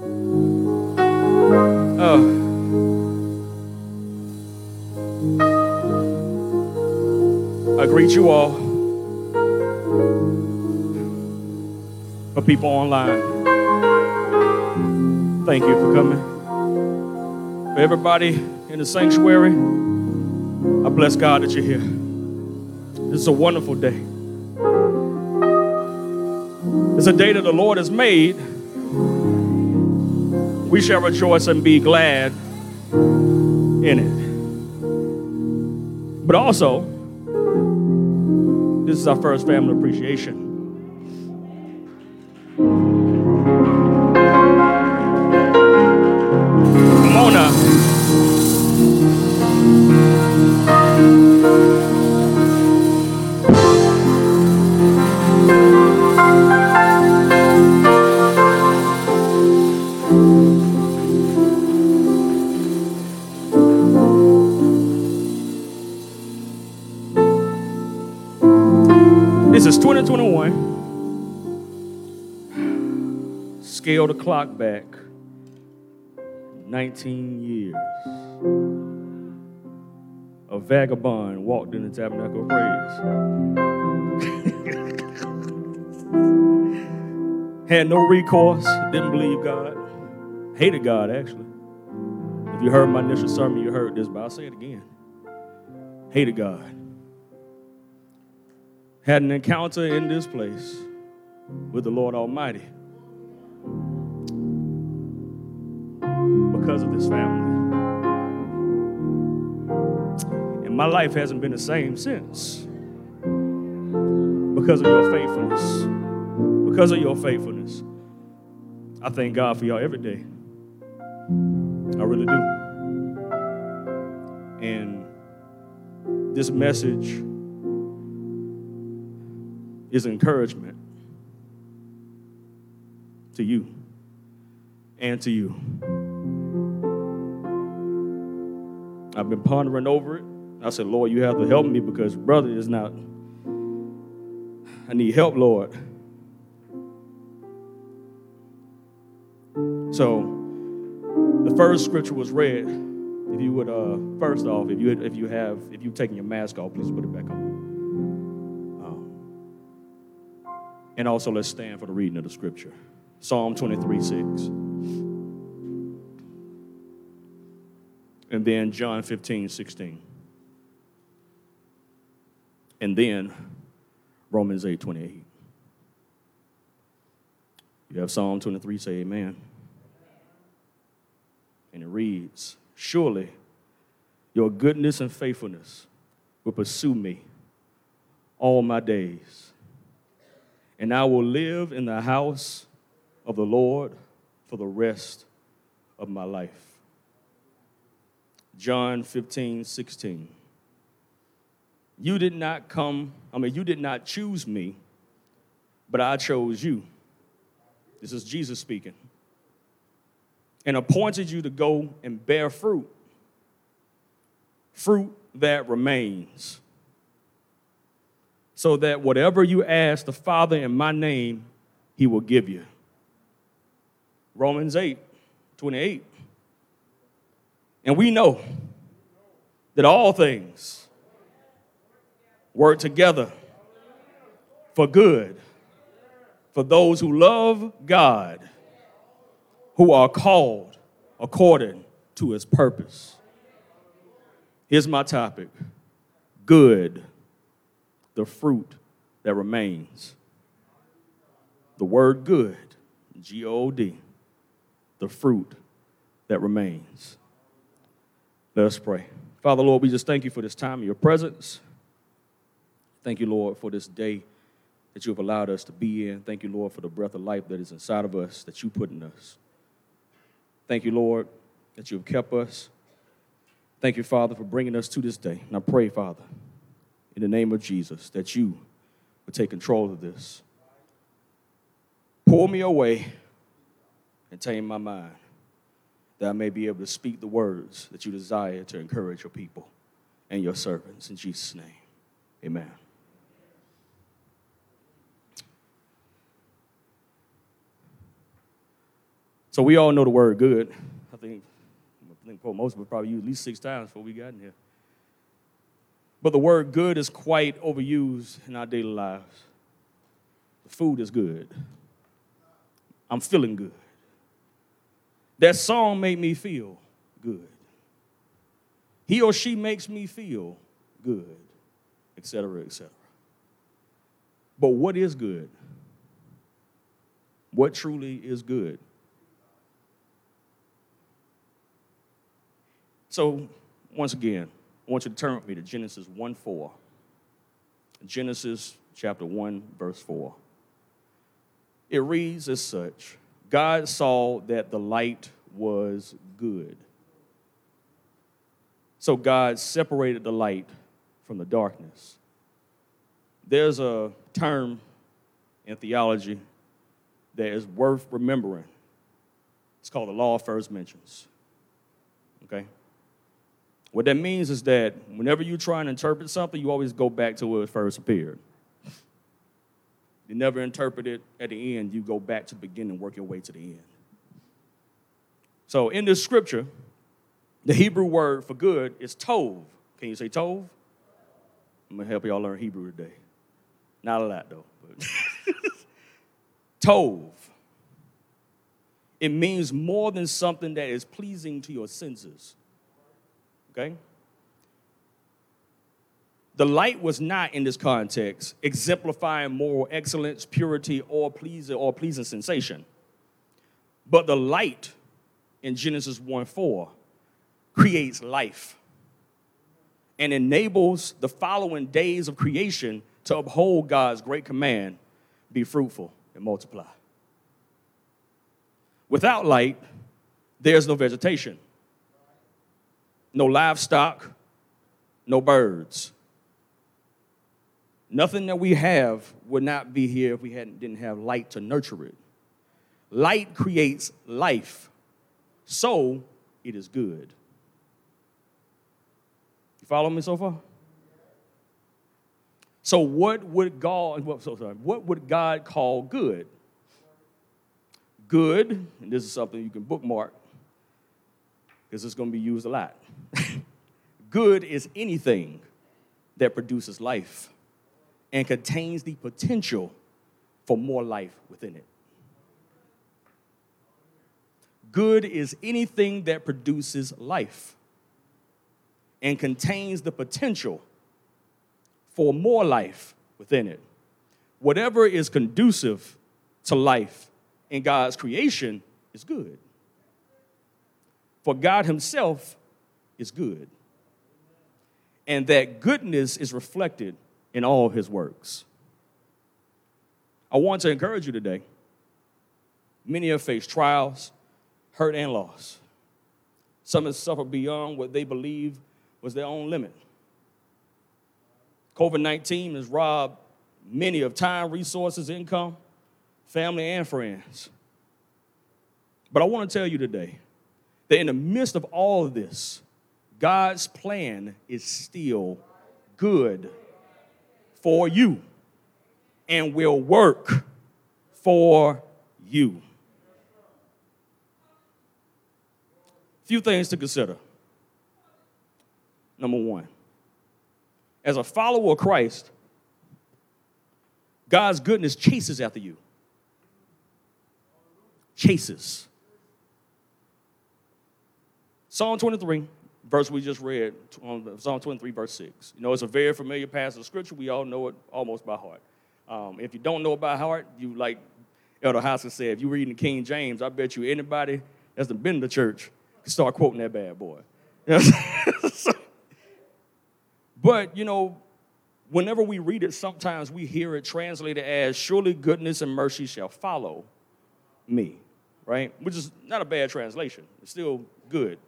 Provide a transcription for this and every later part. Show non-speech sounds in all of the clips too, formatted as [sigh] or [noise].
Oh. I greet you all. For people online, thank you for coming. For everybody in the sanctuary, I bless God that you're here. This is a wonderful day. It's a day that the Lord has made. We shall rejoice and be glad in it. But also, this is our first family appreciation. The clock back 19 years. A vagabond walked in the tabernacle of praise. [laughs] Had no recourse, didn't believe God, hated God actually. If you heard my initial sermon, you heard this, but I'll say it again. Hated God had an encounter in this place with the Lord Almighty because of this family. And my life hasn't been the same since because of your faithfulness. Because of your faithfulness. I thank God for y'all every day. I really do. And this message is encouragement to you and to you. I've been pondering over it. I said, Lord, you have to help me because brother is not. I need help, Lord. So, the first scripture was read. If you would, uh, first off, if you if you have if you've taken your mask off, please put it back on. And also, let's stand for the reading of the scripture Psalm 23 6. And then John 15 16. And then Romans 8 28. You have Psalm 23 say, Amen. And it reads, Surely your goodness and faithfulness will pursue me all my days and I will live in the house of the Lord for the rest of my life. John 15, 16. You did not come, I mean, you did not choose me, but I chose you. This is Jesus speaking. And appointed you to go and bear fruit, fruit that remains so that whatever you ask the Father in my name, he will give you. Romans 8, 28. And we know that all things work together for good for those who love God, who are called according to his purpose. Here's my topic good the fruit that remains. The word good, G O D, the fruit that remains. Let us pray. Father, Lord, we just thank you for this time in your presence. Thank you, Lord, for this day that you have allowed us to be in. Thank you, Lord, for the breath of life that is inside of us, that you put in us. Thank you, Lord, that you have kept us. Thank you, Father, for bringing us to this day. And I pray, Father, in the name of Jesus, that you would take control of this. Pull me away and tame my mind, that I may be able to speak the words that you desire to encourage your people and your servants. In Jesus' name, amen. So we all know the word good. I think, I think most of us probably used at least six times before we got in here. But the word good is quite overused in our daily lives. The food is good. I'm feeling good. That song made me feel good. He or she makes me feel good, etc., etc. But what is good? What truly is good? So, once again, I want you to turn with me to Genesis 1 4. Genesis chapter 1, verse 4. It reads as such God saw that the light was good. So God separated the light from the darkness. There's a term in theology that is worth remembering. It's called the law of first mentions. Okay? What that means is that whenever you try and interpret something, you always go back to where it first appeared. You never interpret it at the end, you go back to the beginning and work your way to the end. So in this scripture, the Hebrew word for good is tov. Can you say tov? I'm gonna help y'all learn Hebrew today. Not a lot though. But [laughs] tov. It means more than something that is pleasing to your senses. Okay? The light was not in this context exemplifying moral excellence, purity, or pleasing or pleasing sensation. But the light in Genesis 1 4 creates life and enables the following days of creation to uphold God's great command be fruitful and multiply. Without light, there's no vegetation, no livestock, no birds. Nothing that we have would not be here if we hadn't, didn't have light to nurture it. Light creates life, so it is good. You follow me so far? So, what would God? So sorry, what would God call good? Good, and this is something you can bookmark because it's going to be used a lot. [laughs] good is anything that produces life and contains the potential for more life within it. Good is anything that produces life and contains the potential for more life within it. Whatever is conducive to life in God's creation is good. For God Himself is good. And that goodness is reflected in all his works. I want to encourage you today. Many have faced trials, hurt, and loss. Some have suffered beyond what they believed was their own limit. COVID 19 has robbed many of time, resources, income, family, and friends. But I want to tell you today that in the midst of all of this, God's plan is still good for you and will work for you. Few things to consider. Number one, as a follower of Christ, God's goodness chases after you. Chases. Psalm 23 verse we just read, on Psalm 23, verse 6. You know, it's a very familiar passage of scripture. We all know it almost by heart. Um, if you don't know it by heart, you like Elder Haskell said, if you're reading the King James, I bet you anybody that's been to church can start quoting that bad boy. [laughs] but, you know, whenever we read it, sometimes we hear it translated as, Surely goodness and mercy shall follow me, right? Which is not a bad translation. It's still good.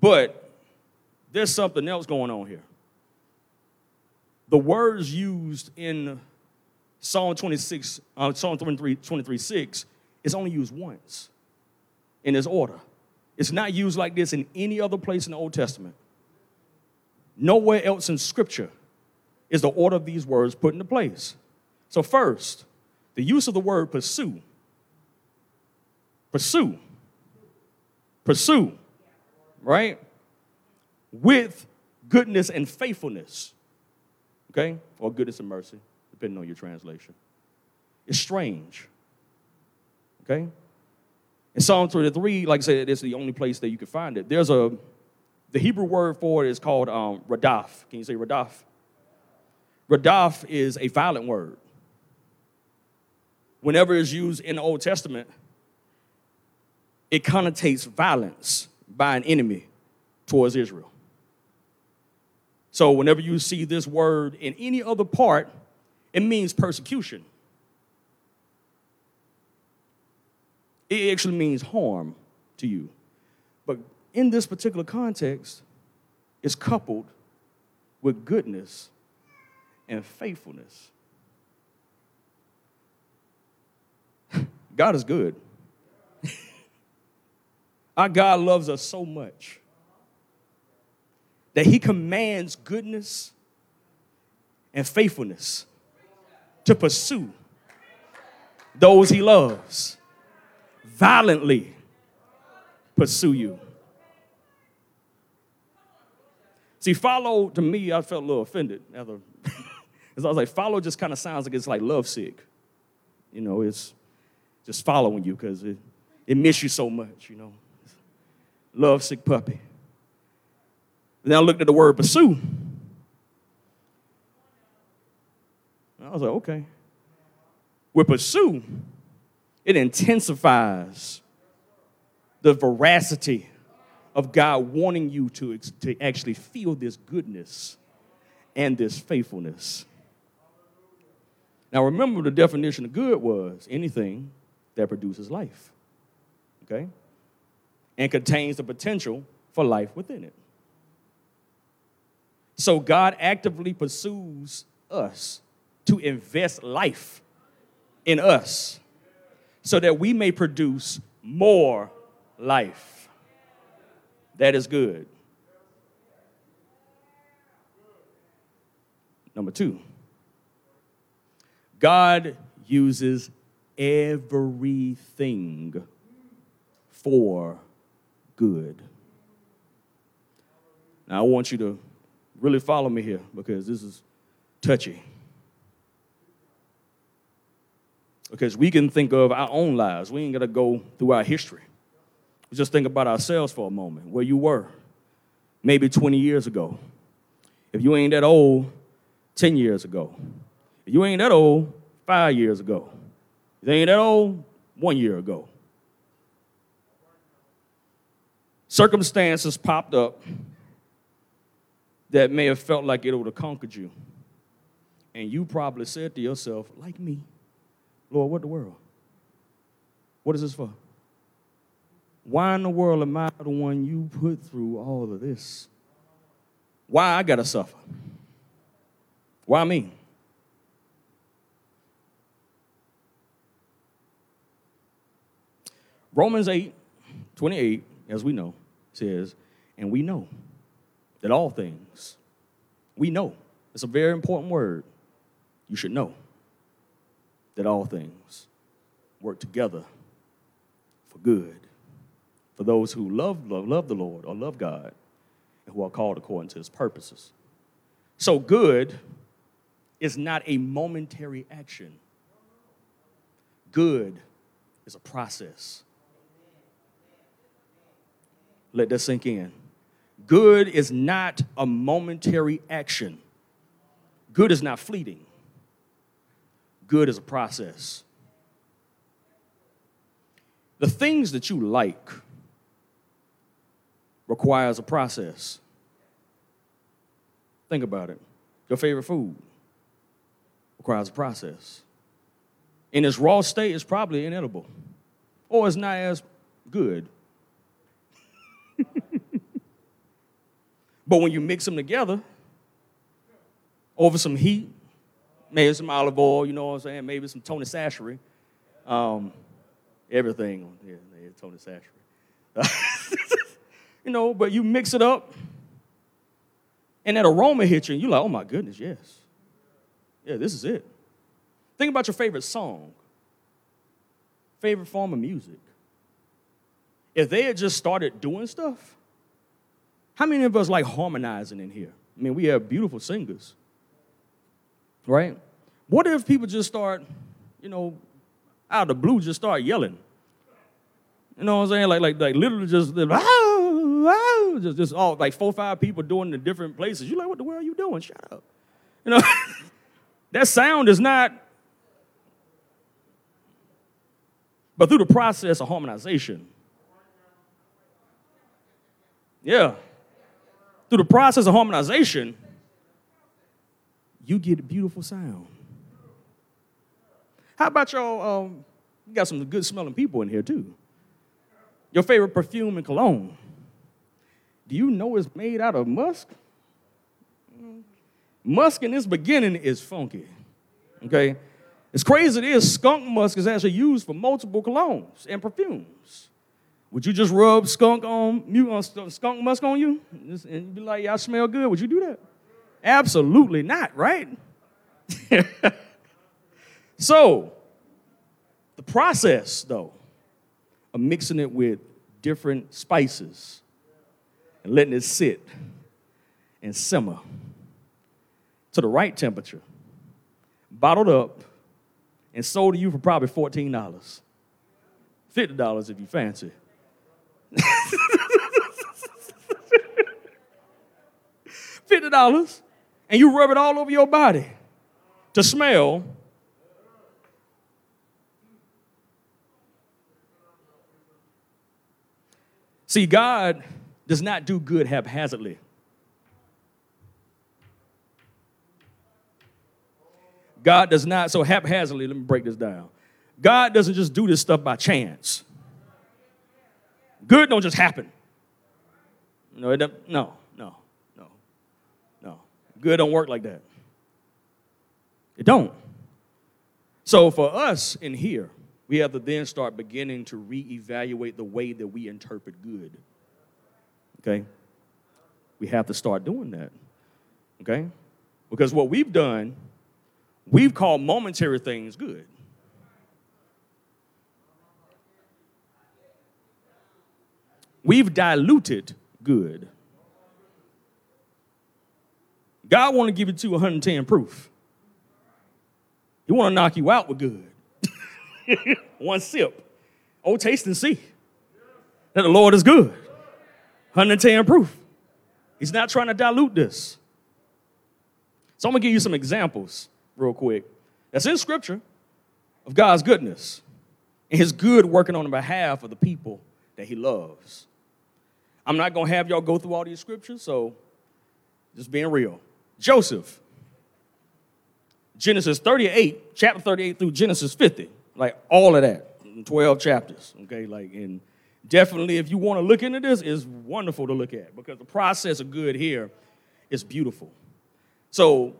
But there's something else going on here. The words used in Psalm 26, uh, Psalm 23, 23 6 is only used once in this order. It's not used like this in any other place in the Old Testament. Nowhere else in Scripture is the order of these words put into place. So, first, the use of the word pursue. Pursue Pursue, right? With goodness and faithfulness, okay? Or goodness and mercy, depending on your translation. It's strange, okay? In Psalm 33, like I said, it's the only place that you can find it. There's a, the Hebrew word for it is called um, radaf. Can you say radaf? Radaf is a violent word. Whenever it's used in the Old Testament, it connotates violence by an enemy towards Israel. So whenever you see this word in any other part, it means persecution. It actually means harm to you. But in this particular context, it's coupled with goodness and faithfulness. [laughs] God is good. Our God loves us so much that He commands goodness and faithfulness to pursue those He loves, violently pursue you. See, follow to me, I felt a little offended. [laughs] Because I was like, follow just kind of sounds like it's like lovesick. You know, it's just following you because it, it miss you so much, you know. Lovesick puppy. then I looked at the word pursue. I was like, okay. With pursue, it intensifies the veracity of God wanting you to, to actually feel this goodness and this faithfulness. Now, remember the definition of good was anything that produces life, okay? And contains the potential for life within it. So, God actively pursues us to invest life in us so that we may produce more life. That is good. Number two, God uses everything for good. Now, I want you to really follow me here because this is touchy. Because we can think of our own lives, we ain't got to go through our history. Just think about ourselves for a moment, where you were maybe 20 years ago. If you ain't that old, 10 years ago. If you ain't that old, five years ago. If you ain't that old, one year ago. Circumstances popped up that may have felt like it would have conquered you. And you probably said to yourself, like me, Lord, what the world? What is this for? Why in the world am I the one you put through all of this? Why I gotta suffer? Why me? Romans 8, 28, as we know, says, and we know that all things, we know, it's a very important word. You should know that all things work together for good for those who love, love, love the Lord or love God and who are called according to his purposes. So, good is not a momentary action, good is a process. Let that sink in. Good is not a momentary action. Good is not fleeting. Good is a process. The things that you like requires a process. Think about it. Your favorite food requires a process. In its raw state, it's probably inedible, or it's not as good. But when you mix them together over some heat, maybe some olive oil, you know what I'm saying, maybe some Tony Chachere, um, everything, yeah, yeah Tony Chachere. [laughs] you know, but you mix it up, and that aroma hits you, and you're like, oh my goodness, yes. Yeah, this is it. Think about your favorite song, favorite form of music. if they had just started doing stuff, how many of us like harmonizing in here? I mean, we have beautiful singers, right? What if people just start, you know, out of the blue, just start yelling? You know what I'm saying? Like, like, like literally just, just, just all like four, five people doing the different places. You're like, what the world are you doing? Shut up. You know, [laughs] that sound is not. But through the process of harmonization, yeah, through the process of harmonization, you get a beautiful sound. How about y'all? Um, you got some good smelling people in here too. Your favorite perfume and cologne. Do you know it's made out of musk? Musk in its beginning is funky. Okay? As crazy as it is, skunk musk is actually used for multiple colognes and perfumes. Would you just rub skunk on you on skunk musk on you and be like, y'all smell good? Would you do that? Absolutely not, right? [laughs] so, the process, though, of mixing it with different spices and letting it sit and simmer to the right temperature, bottled up, and sold to you for probably $14. $50 if you fancy. [laughs] $50, and you rub it all over your body to smell. See, God does not do good haphazardly. God does not, so haphazardly, let me break this down. God doesn't just do this stuff by chance. Good don't just happen. No, it no, no, no, no. Good don't work like that. It don't. So for us in here, we have to then start beginning to reevaluate the way that we interpret good. Okay? We have to start doing that. Okay? Because what we've done, we've called momentary things good. We've diluted good. God want to give it to 110 proof. He want to knock you out with good. [laughs] One sip. Oh, taste and see that the Lord is good. 110 proof. He's not trying to dilute this. So I'm gonna give you some examples real quick. That's in scripture of God's goodness and his good working on behalf of the people that he loves. I'm not gonna have y'all go through all these scriptures, so just being real. Joseph, Genesis 38, chapter 38 through Genesis 50, like all of that, 12 chapters, okay? Like, and definitely, if you wanna look into this, it's wonderful to look at because the process of good here is beautiful. So,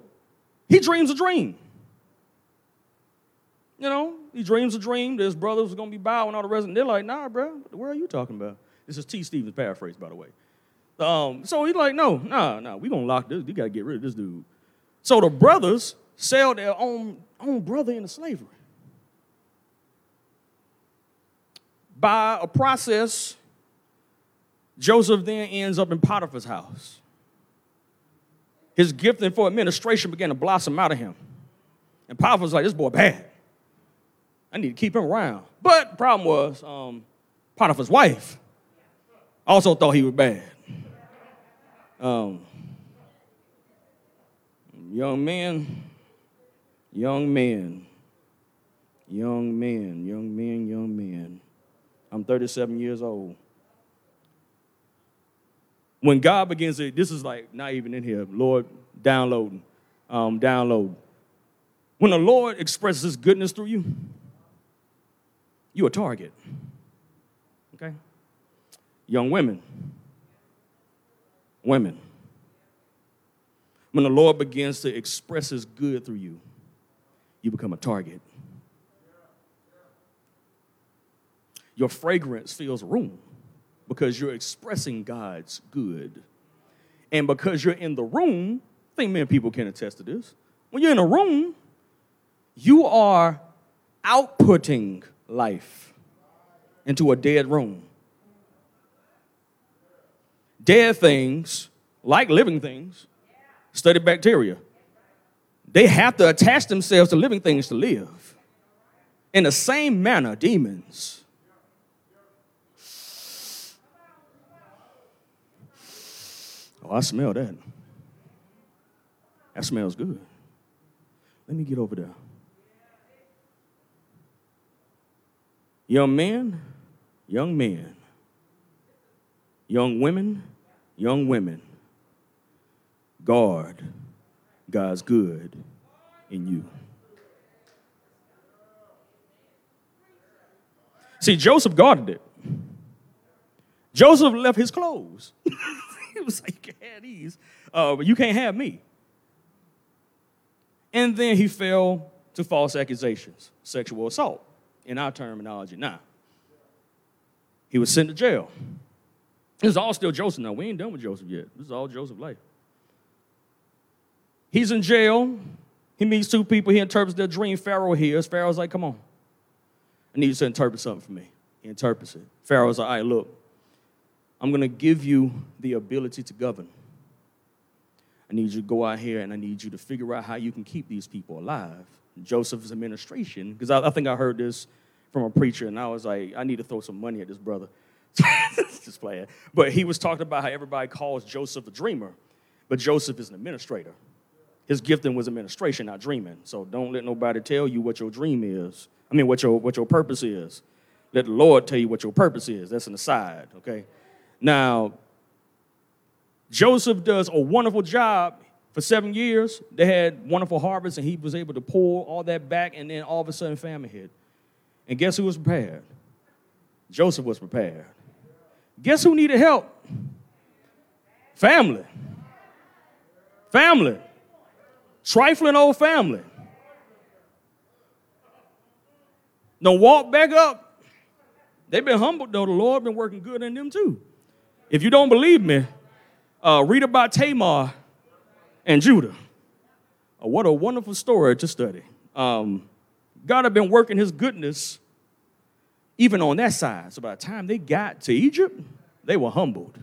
he dreams a dream. You know, he dreams a dream. that His brothers are gonna be bowing all the rest, and they're like, "Nah, bro, where are you talking about?" This is T. Stevens' paraphrase, by the way. Um, so he's like, "No, nah, nah, we gonna lock this. You gotta get rid of this dude." So the brothers sell their own own brother into slavery by a process. Joseph then ends up in Potiphar's house his gifting for administration began to blossom out of him. And Potiphar's like, this boy bad. I need to keep him around. But the problem was, um, Potiphar's wife also thought he was bad. Um, young men, young men, young men, young men, young men. I'm 37 years old when God begins to, this is like not even in here, Lord, downloading, um, download. When the Lord expresses his goodness through you, you're a target. Young women, women. When the Lord begins to express his good through you, you become a target. Your fragrance fills room because you're expressing God's good. And because you're in the room, I think many people can attest to this. When you're in a room, you are outputting life into a dead room. Dead things, like living things, study bacteria. They have to attach themselves to living things to live. In the same manner, demons. Oh, I smell that. That smells good. Let me get over there. Young men, young men, young women, young women, guard God's good in you. See, Joseph guarded it. Joseph left his clothes. [laughs] he was like, You can have these, uh, but you can't have me. And then he fell to false accusations, sexual assault, in our terminology now. He was sent to jail. This is all still Joseph now. We ain't done with Joseph yet. This is all Joseph life. He's in jail. He meets two people. He interprets their dream. Pharaoh hears. Pharaoh's like, come on. I need you to interpret something for me. He interprets it. Pharaoh's like, all right, look, I'm going to give you the ability to govern. I need you to go out here and I need you to figure out how you can keep these people alive. Joseph's administration, because I, I, think I heard this from a preacher, and I was like, I need to throw some money at this brother. [laughs] Just playing. But he was talking about how everybody calls Joseph a dreamer, but Joseph is an administrator. His gifting was administration, not dreaming. So don't let nobody tell you what your dream is. I mean, what your, what your purpose is. Let the Lord tell you what your purpose is. That's an aside, okay? Now, Joseph does a wonderful job for seven years. They had wonderful harvests, and he was able to pull all that back, and then all of a sudden, famine hit. And guess who was prepared? Joseph was prepared. Guess who needed help? Family. Family. Trifling old family. No, walk back up. They've been humbled, though. The Lord been working good in them, too. If you don't believe me, uh, read about Tamar and Judah. Uh, what a wonderful story to study. Um, God had been working his goodness even on that side. So by the time they got to Egypt, they were humbled.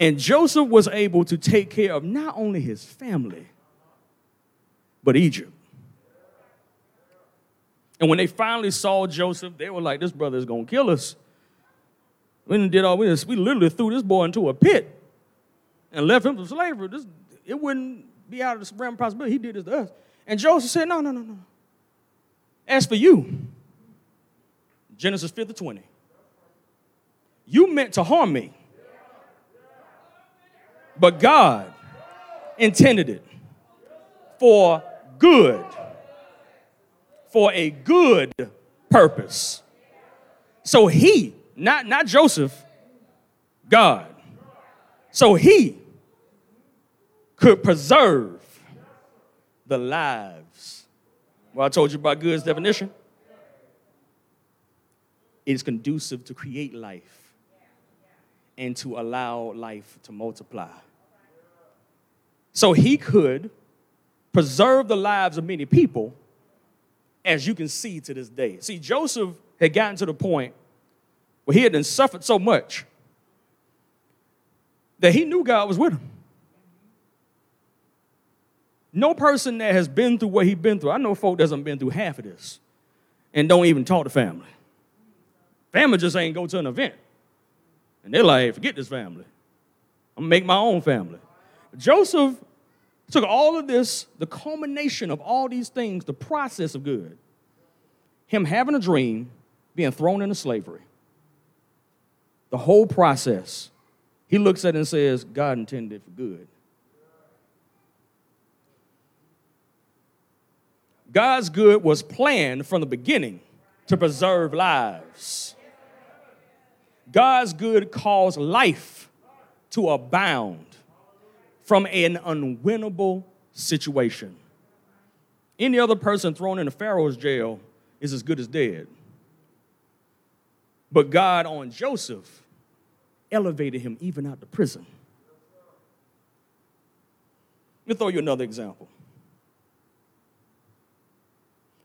And Joseph was able to take care of not only his family, but Egypt. And when they finally saw Joseph, they were like, this brother is going to kill us. We did all we, we literally threw this boy into a pit and left him for slavery, this, it wouldn't be out of the realm of possibility. He did this to us. And Joseph said, No, no, no, no. As for you, Genesis 50 20, you meant to harm me, but God intended it for good, for a good purpose. So he, not, not Joseph, God. So he could preserve the lives. Well, I told you about Good's definition. Is conducive to create life and to allow life to multiply. So he could preserve the lives of many people, as you can see to this day. See, Joseph had gotten to the point where he had suffered so much that he knew God was with him. No person that has been through what he's been through, I know folk that hasn't been through half of this and don't even talk to family. Family just ain't go to an event. And they're like, forget this family. I'm gonna make my own family. Joseph took all of this, the culmination of all these things, the process of good, him having a dream, being thrown into slavery, the whole process, he looks at it and says, God intended for good. God's good was planned from the beginning to preserve lives. God's good caused life to abound from an unwinnable situation. Any other person thrown in a Pharaoh's jail is as good as dead. But God on Joseph elevated him even out of prison. Let me throw you another example.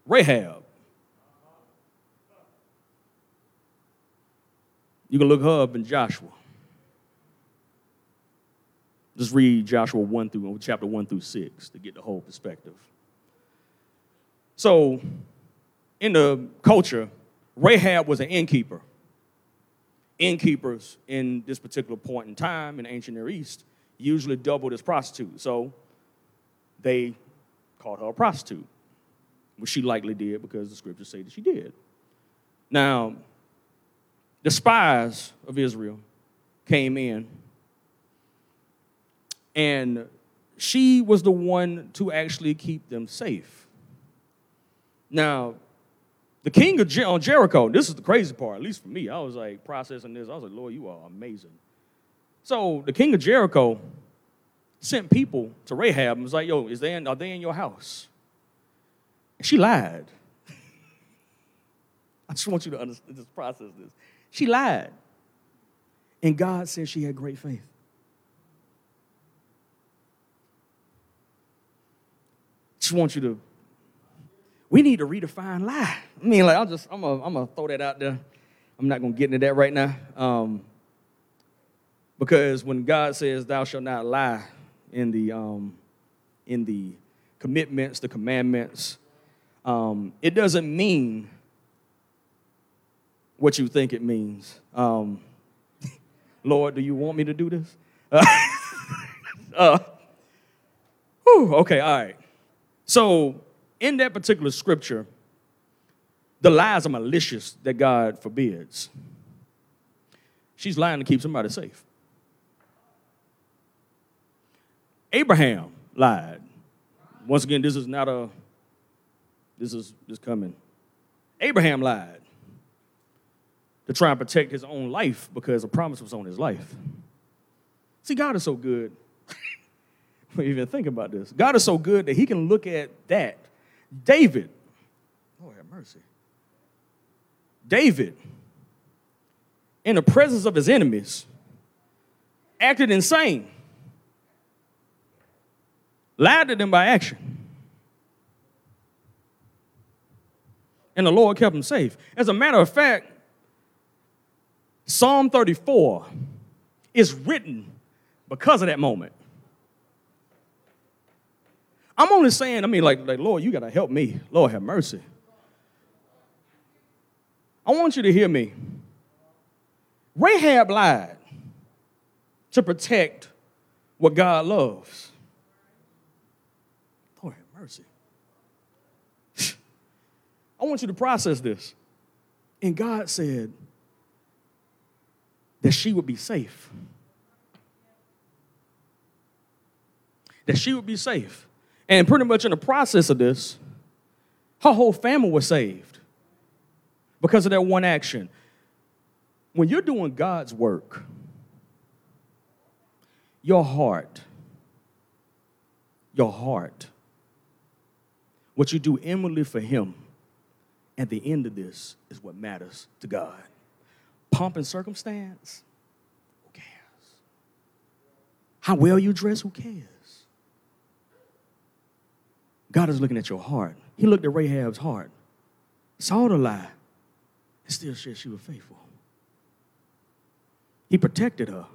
Rahab. You can look her up in Joshua. Just read Joshua 1 through chapter 1 through 6 to get the whole perspective. So, in the culture, Rahab was an innkeeper. Innkeepers in this particular point in time in ancient Near East usually doubled as prostitutes. So they called her a prostitute, which she likely did because the scriptures say that she did. Now, the spies of Israel came in, and she was the one to actually keep them safe. Now, the king of Jer- Jericho, this is the crazy part, at least for me. I was like processing this. I was like, Lord, you are amazing. So the king of Jericho sent people to Rahab and was like, yo, is they in, are they in your house? And she lied. [laughs] I just want you to understand this process this. She lied. And God said she had great faith. Just want you to we need to redefine lie. I mean, like, I'll just, I'm gonna, I'm gonna throw that out there. I'm not gonna get into that right now. Um, because when God says, Thou shalt not lie in the, um, in the commitments, the commandments, um, it doesn't mean what you think it means. Um, Lord, do you want me to do this? Uh, [laughs] uh, whew, okay, all right. So, in that particular scripture, the lies are malicious that God forbids. She's lying to keep somebody safe. Abraham lied. Once again, this is not a, this is just coming. Abraham lied to try and protect his own life because a promise was on his life. See, God is so good. [laughs] even think about this. God is so good that he can look at that David, Lord have mercy. David, in the presence of his enemies, acted insane, lied to them by action. And the Lord kept him safe. As a matter of fact, Psalm 34 is written because of that moment. I'm only saying, I mean, like, like Lord, you got to help me. Lord, have mercy. I want you to hear me. Rahab lied to protect what God loves. Lord, have mercy. [laughs] I want you to process this. And God said that she would be safe. That she would be safe. And pretty much in the process of this, her whole family was saved because of that one action. When you're doing God's work, your heart, your heart, what you do inwardly for Him, at the end of this is what matters to God. Pomp and circumstance, who cares? How well you dress, who cares? God is looking at your heart. He looked at Rahab's heart, saw the lie, and still said she was faithful. He protected her,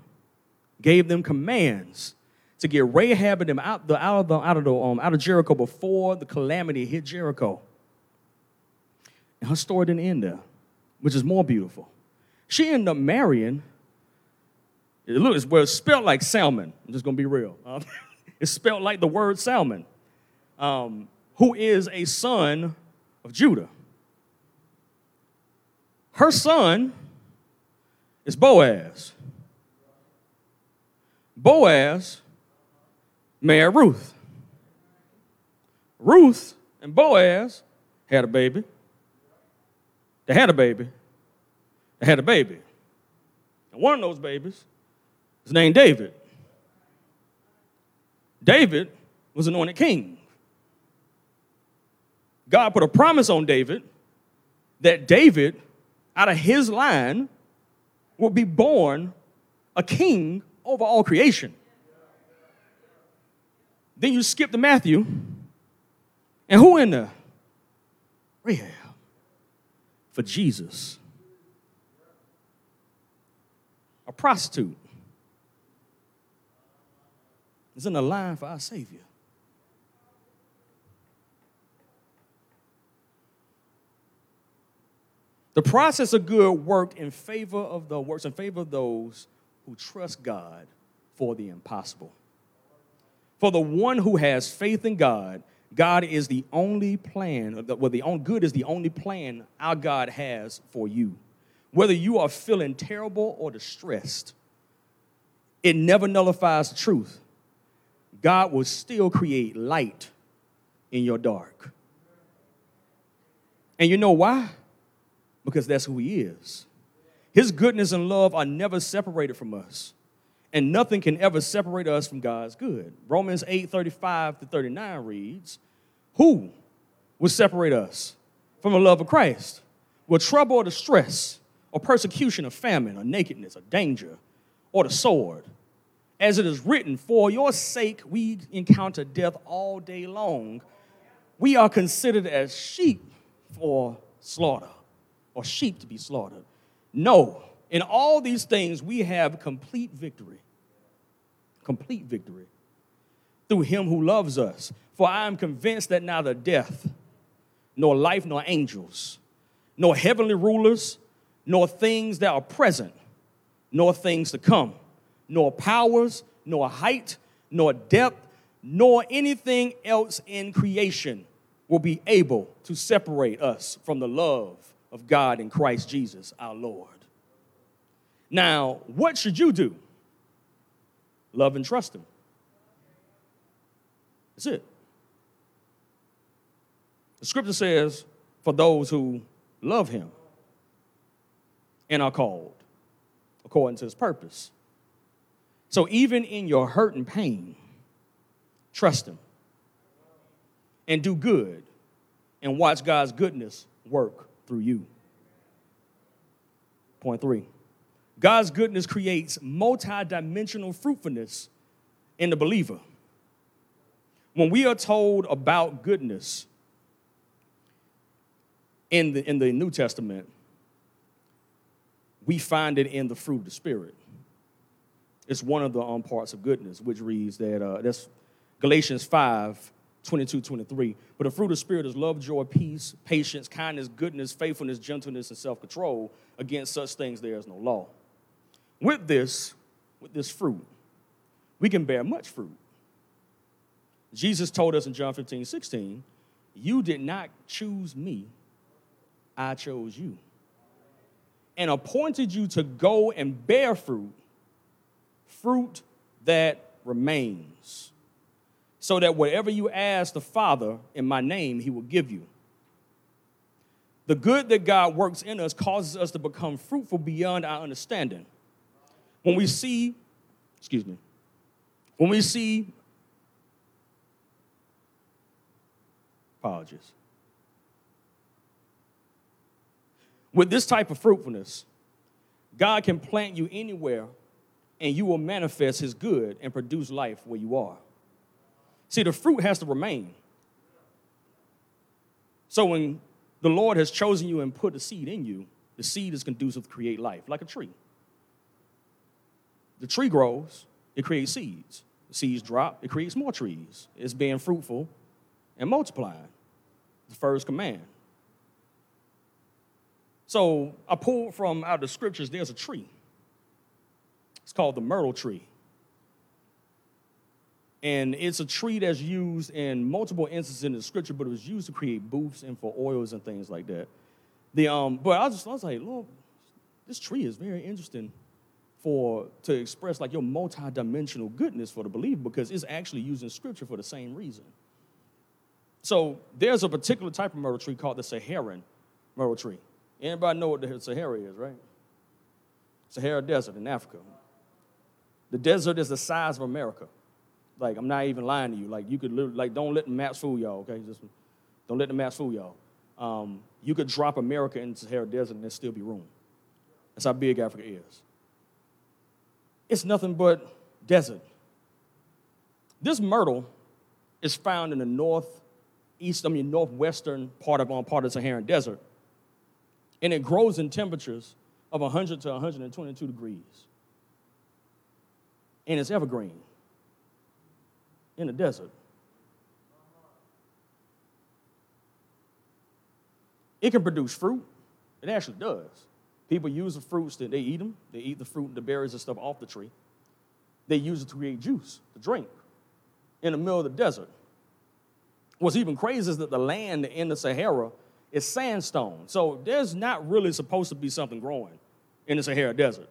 gave them commands to get Rahab and them out, the, out, of, the, out, of, the, um, out of Jericho before the calamity hit Jericho. And her story didn't end there, which is more beautiful. She ended up marrying, it looks, well, it's spelled like salmon. I'm just gonna be real. [laughs] Um, it's spelled like the word salmon um, who is a son of Judah. Her son is Boaz. Boaz married Ruth. Ruth and Boaz had a baby. They had a baby. Had a baby. And one of those babies is named David. David was anointed king. God put a promise on David that David, out of his line, will be born a king over all creation. Then you skip to Matthew, and who in there? Rahab for Jesus. A prostitute. is in the line for our Savior. The process of good worked in favor of the works in favor of those who trust God for the impossible. For the one who has faith in God, God is the only plan, well, the only, good is the only plan our God has for you. Whether you are feeling terrible or distressed, it never nullifies the truth. God will still create light in your dark. And you know why? because that's who He is. His goodness and love are never separated from us, and nothing can ever separate us from God's good. Romans 8 35 to 39 reads, Who will separate us from the love of Christ? Will trouble or distress, or persecution, or famine, or nakedness, or danger, or the sword? As it is written, For your sake we encounter death all day long. We are considered as sheep for slaughter or sheep to be slaughtered. No, in all these things we have complete victory. Complete victory through him who loves us. For I am convinced that neither death, nor life, nor angels, nor heavenly rulers, nor things that are present, nor things to come, nor powers, nor height, nor depth, nor anything else in creation will be able to separate us from the love of God in Christ Jesus our Lord. Now, what should you do? Love and trust Him. That's it. The scripture says, for those who love Him and are called according to His purpose. So, even in your hurt and pain, trust Him and do good and watch God's goodness work through you. Point three God's goodness creates multidimensional fruitfulness in the believer. When we are told about goodness in the, in the New Testament, we find it in the fruit of the Spirit. It's one of the um, parts of goodness, which reads that uh, that's Galatians 5 22, 23. But the fruit of the Spirit is love, joy, peace, patience, kindness, goodness, faithfulness, gentleness, and self control. Against such things there is no law. With this, with this fruit, we can bear much fruit. Jesus told us in John 15, 16, You did not choose me, I chose you. And appointed you to go and bear fruit, fruit that remains so that whatever you ask the Father in my name, he will give you. The good that God works in us causes us to become fruitful beyond our understanding. When we see, excuse me, when we see, apologies. With this type of fruitfulness, God can plant you anywhere and you will manifest his good and produce life where you are. See, the fruit has to remain. So when the Lord has chosen you and put a seed in you, the seed is conducive to create life, like a tree. The tree grows, it creates seeds. The seeds drop, it creates more trees. It's being fruitful and multiplying. The first command. So I pulled from out of the scriptures, there's a tree. It's called the myrtle tree and it's a tree that's used in multiple instances in the scripture, but it was used to create booths and for oils and things like that. The um, but I just I was like, Lord, this tree is very interesting for to express like your multi-dimensional goodness for the believer because it's actually used in scripture for the same reason. So there's a particular type of myrtle tree called the Saharan myrtle tree. Anybody know what the Sahara is, right? Sahara Desert in Africa. The desert is the size of America. Like, I'm not even lying to you. Like, you could literally, like, don't let the maps fool y'all, okay? Just don't let the maps fool y'all. Um, you could drop America into Sahara Desert and there'd still be room. That's how big Africa is. It's nothing but desert. This myrtle is found in the northeast, I mean, northwestern part of, um, part of the Saharan Desert. And it grows in temperatures of 100 to 122 degrees. And it's evergreen. in the desert. It can produce fruit. It actually does. People use the fruits that they eat them. They eat the fruit and the berries and stuff off the tree. They use it to create juice, to drink in the middle of the desert. What's even crazy is that the land in the Sahara is sandstone. So there's not really supposed to be something growing in the Sahara Desert.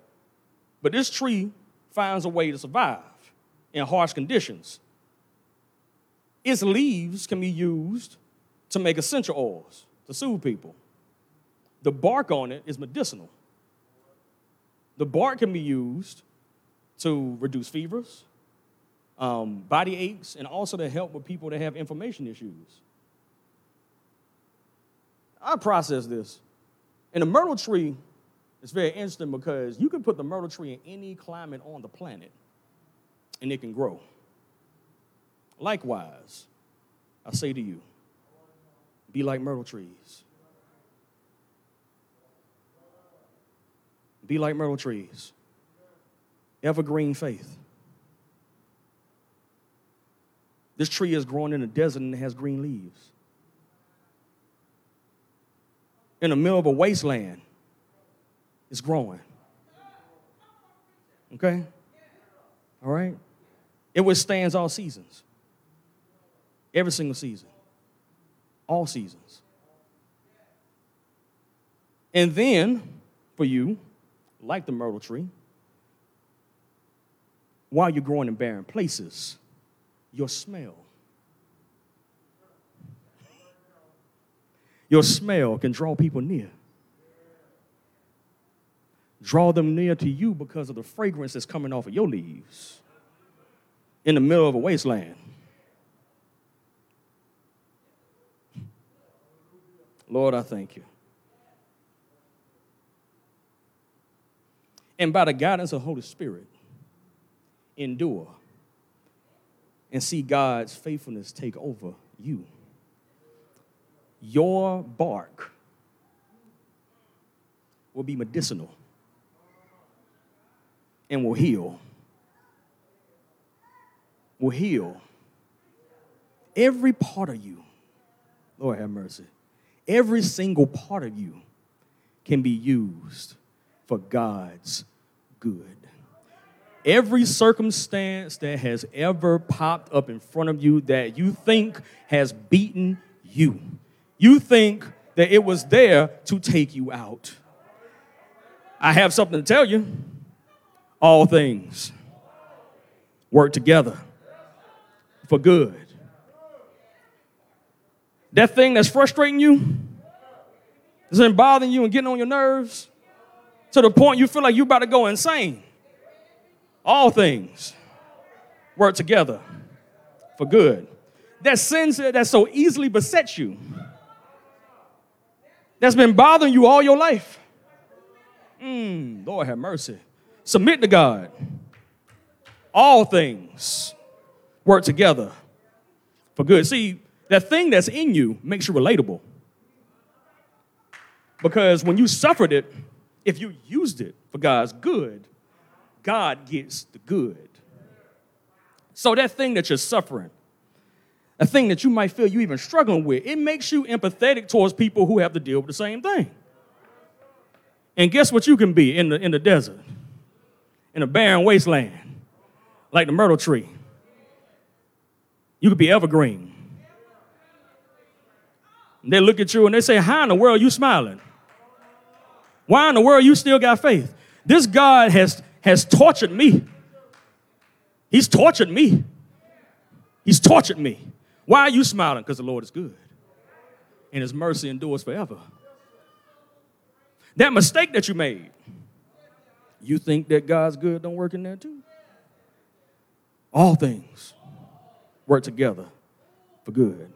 But this tree finds a way to survive in harsh conditions. Its leaves can be used to make essential oils to soothe people. The bark on it is medicinal. The bark can be used to reduce fevers, um, body aches, and also to help with people that have inflammation issues. I process this. And the myrtle tree is very interesting because you can put the myrtle tree in any climate on the planet and it can grow. Likewise, I say to you, be like myrtle trees. Be like myrtle trees. Evergreen faith. This tree is growing in a desert and it has green leaves. In the middle of a wasteland, it's growing. Okay? All right? It withstands all seasons. Every single season. All seasons. And then, for you, like the myrtle tree, while you're growing in barren places, your smell. Your smell can draw people near. Draw them near to you because of the fragrance that's coming off of your leaves in the middle of a wasteland. Lord, I thank you. And by the guidance of the Holy Spirit, endure and see God's faithfulness take over you. Your bark will be medicinal and will heal. Will heal every part of you. Lord have mercy. Every single part of you can be used for God's good every circumstance that has ever popped up in front of you that you think has beaten you. You think that it was there to take you out. I have something to tell you. All things work together for good. That thing that's frustrating you, been bothering you and getting on your nerves to the point you feel like you're about to go insane all things work together for good. That sin that so easily besets you, that's been bothering you all your life. Mm, Lord have mercy. Submit to God. All things work together for good. See, that thing that's in you makes you relatable. Because when you suffered it, if you used it for God's good, God gets the good. So that thing that you're suffering, a thing that you might feel you even struggling with, it makes you empathetic towards people who have to deal with the same thing. And guess what you can be in the, in the desert, in a barren wasteland, like the myrtle tree? You could be evergreen. They look at you and they say, How in the world are you smiling? Why in the world you still got faith? This God has has tortured me. He's tortured me. He's tortured me. Why are you smiling? Because the Lord is good and his mercy endures forever. That mistake that you made, you think that God's good don't work in there too? All things work together for good.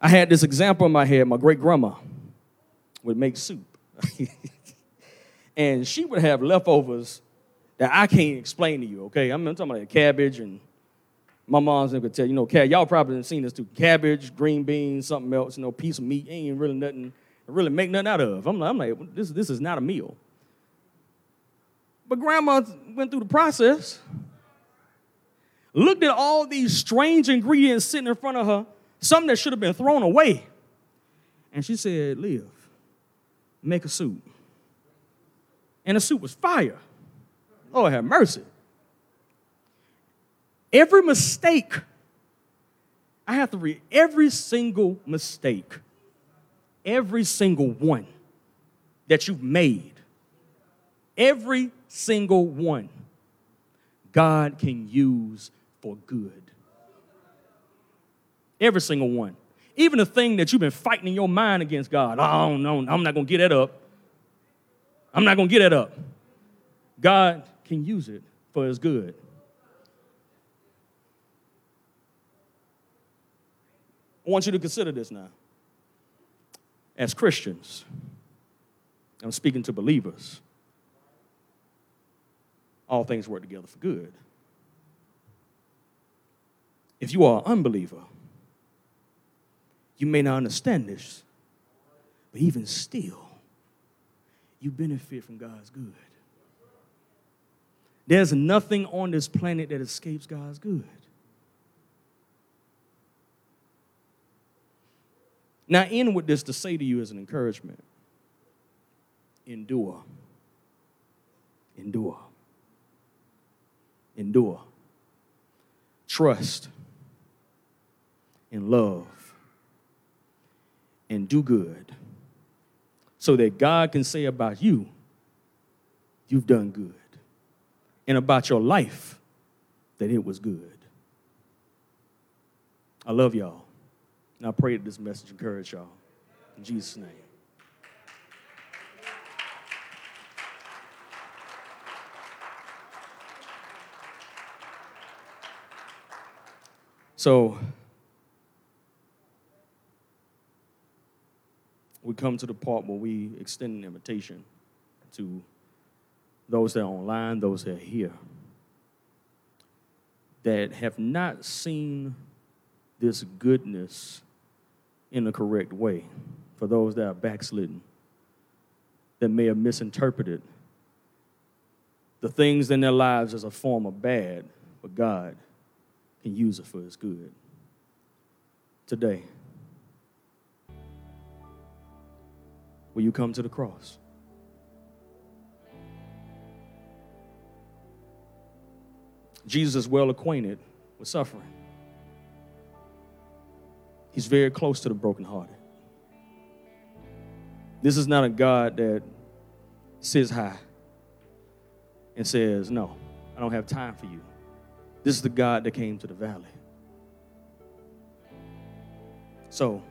I had this example in my head. My great grandma would make soup, [laughs] and she would have leftovers that I can't explain to you, okay? I'm, talking about cabbage and my mom's gonna tell you, know, y'all probably seen this too. Cabbage, green beans, something else, you know, piece of meat, ain't really nothing, really make nothing out of. I'm like, I'm like this, this is not a meal. But grandma went through the process. looked at all these strange ingredients sitting in front of her, something that should have been thrown away. And she said, Live, make a soup. And the soup was fire. Lord have mercy. Every mistake, I have to read every single mistake, every single one that you've made, every single one, God can use for good. Every single one. Even the thing that you've been fighting in your mind against God. Oh, no, I'm not going to get that up. I'm not going to get that up. God can use it for his good. I want you to consider this now. As Christians, I'm speaking to believers, all things work together for good. If you are an unbeliever, you may not understand this, but even still, you benefit from God's good. There's nothing on this planet that escapes God's good. Now, end with this to say to you as an encouragement endure. Endure. Endure. Trust and love and do good so that God can say about you, you've done good, and about your life, that it was good. I love y'all. And I pray that this message encourage y'all. In Jesus' name. So, we come to the part where we extend an invitation to those that are online, those that are here, that have not seen this goodness in the correct way. For those that are backslidden, that may have misinterpreted the things in their lives as a form of bad, but God can use it for His good. Today, will you come to the cross? Jesus is well acquainted with suffering. He's very close to the brokenhearted. This is not a God that sits high and says, No, I don't have time for you. This is the God that came to the valley. So,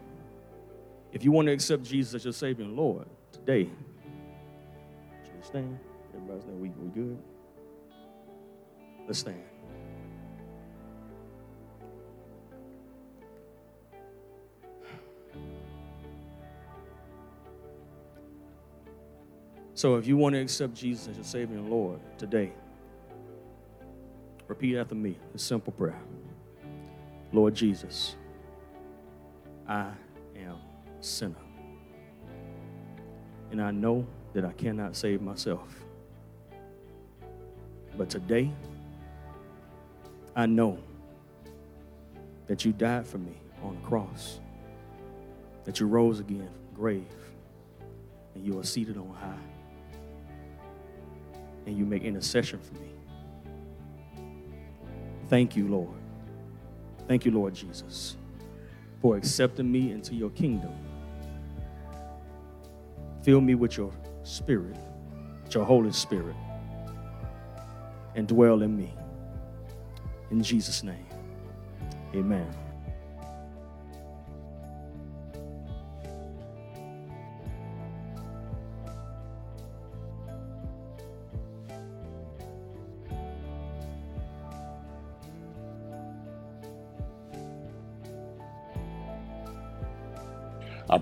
if you want to accept Jesus as your Savior and Lord today, stand? Everybody's know we, we good? Let's stand. So if you want to accept Jesus as your Savior and Lord today, repeat after me a simple prayer. Lord Jesus, I am sinner. And I know that I cannot save myself. But today, I know that you died for me on the cross, that you rose again from the grave, and you are seated on high and you make intercession for me. Thank you, Lord. Thank you, Lord Jesus, for accepting me into your kingdom. Fill me with your spirit, your Holy Spirit, and dwell in me. In Jesus' name, amen.